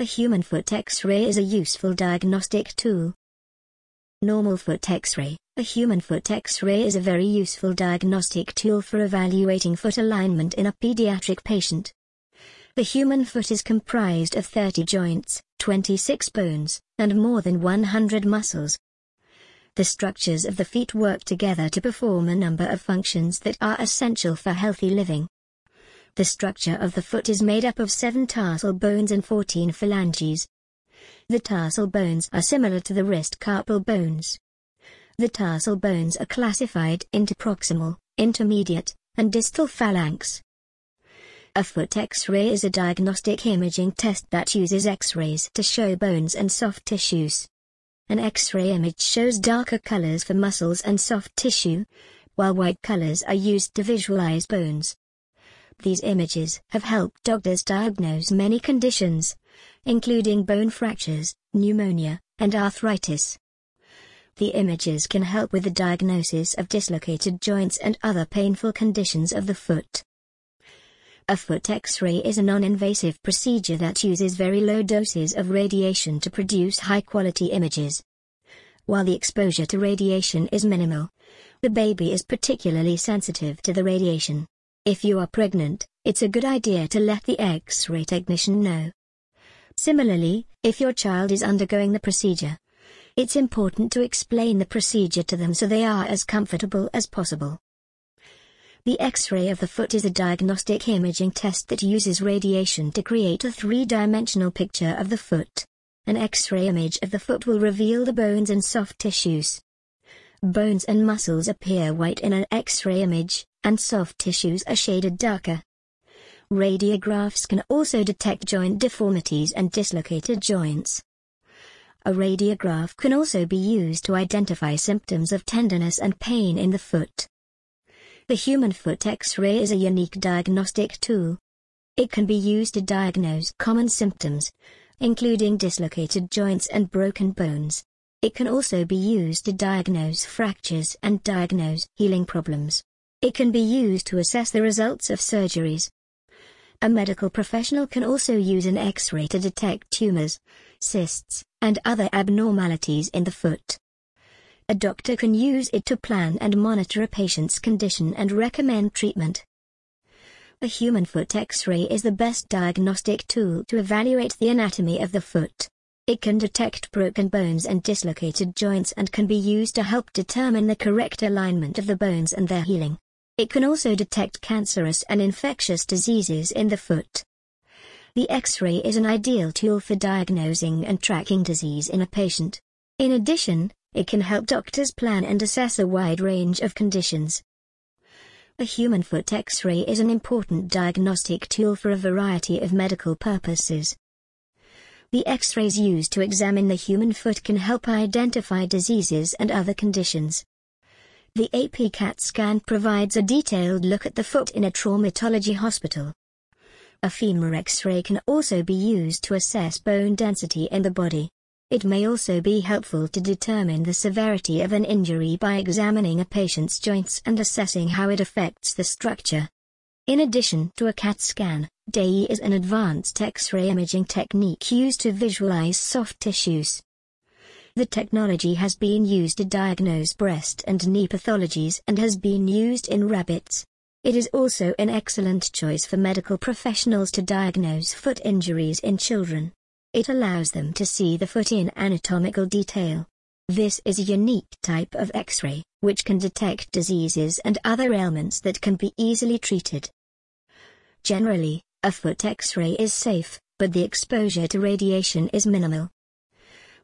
A human foot X-ray is a useful diagnostic tool. Normal foot X-ray A human foot X-ray is a very useful diagnostic tool for evaluating foot alignment in a pediatric patient. The human foot is comprised of 30 joints, 26 bones, and more than 100 muscles. The structures of the feet work together to perform a number of functions that are essential for healthy living. The structure of the foot is made up of seven tarsal bones and 14 phalanges. The tarsal bones are similar to the wrist carpal bones. The tarsal bones are classified into proximal, intermediate, and distal phalanx. A foot X-ray is a diagnostic imaging test that uses X-rays to show bones and soft tissues. An X-ray image shows darker colors for muscles and soft tissue, while white colors are used to visualize bones. These images have helped doctors diagnose many conditions, including bone fractures, pneumonia, and arthritis. The images can help with the diagnosis of dislocated joints and other painful conditions of the foot. A foot X-ray is a non-invasive procedure that uses very low doses of radiation to produce high-quality images. While the exposure to radiation is minimal, the baby is particularly sensitive to the radiation. If you are pregnant, it's a good idea to let the X-ray technician know. Similarly, if your child is undergoing the procedure, it's important to explain the procedure to them so they are as comfortable as possible. The X-ray of the foot is a diagnostic imaging test that uses radiation to create a three-dimensional picture of the foot. An X-ray image of the foot will reveal the bones and soft tissues. Bones and muscles appear white in an X-ray image, and soft tissues are shaded darker. Radiographs can also detect joint deformities and dislocated joints. A radiograph can also be used to identify symptoms of tenderness and pain in the foot. The human foot X-ray is a unique diagnostic tool. It can be used to diagnose common symptoms, including dislocated joints and broken bones. It can also be used to diagnose fractures and diagnose healing problems. It can be used to assess the results of surgeries. A medical professional can also use an X-ray to detect tumors, cysts, and other abnormalities in the foot. A doctor can use it to plan and monitor a patient's condition and recommend treatment. A human foot X-ray is the best diagnostic tool to evaluate the anatomy of the foot. It can detect broken bones and dislocated joints and can be used to help determine the correct alignment of the bones and their healing. It can also detect cancerous and infectious diseases in the foot. The X-ray is an ideal tool for diagnosing and tracking disease in a patient. In addition, it can help doctors plan and assess a wide range of conditions. A human foot X-ray is an important diagnostic tool for a variety of medical purposes. The X-rays used to examine the human foot can help identify diseases and other conditions. The AP CAT scan provides a detailed look at the foot in a traumatology hospital. A femur X-ray can also be used to assess bone density in the body. It may also be helpful to determine the severity of an injury by examining a patient's joints and assessing how it affects the structure. In addition to a CAT scan, DAI is an advanced X-ray imaging technique used to visualize soft tissues. The technology has been used to diagnose breast and knee pathologies and has been used in rabbits. It is also an excellent choice for medical professionals to diagnose foot injuries in children. It allows them to see the foot in anatomical detail. This is a unique type of X-ray, which can detect diseases and other ailments that can be easily treated. Generally, a foot X-ray is safe, but the exposure to radiation is minimal.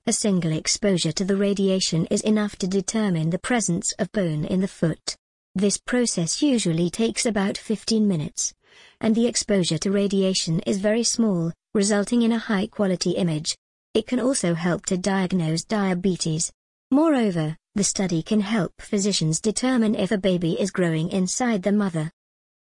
A single exposure to the radiation is enough to determine the presence of bone in the foot. This process usually takes about 15 minutes, and the exposure to radiation is very small, resulting in a high-quality image. It can also help to diagnose diabetes. Moreover, the study can help physicians determine if a baby is growing inside the mother.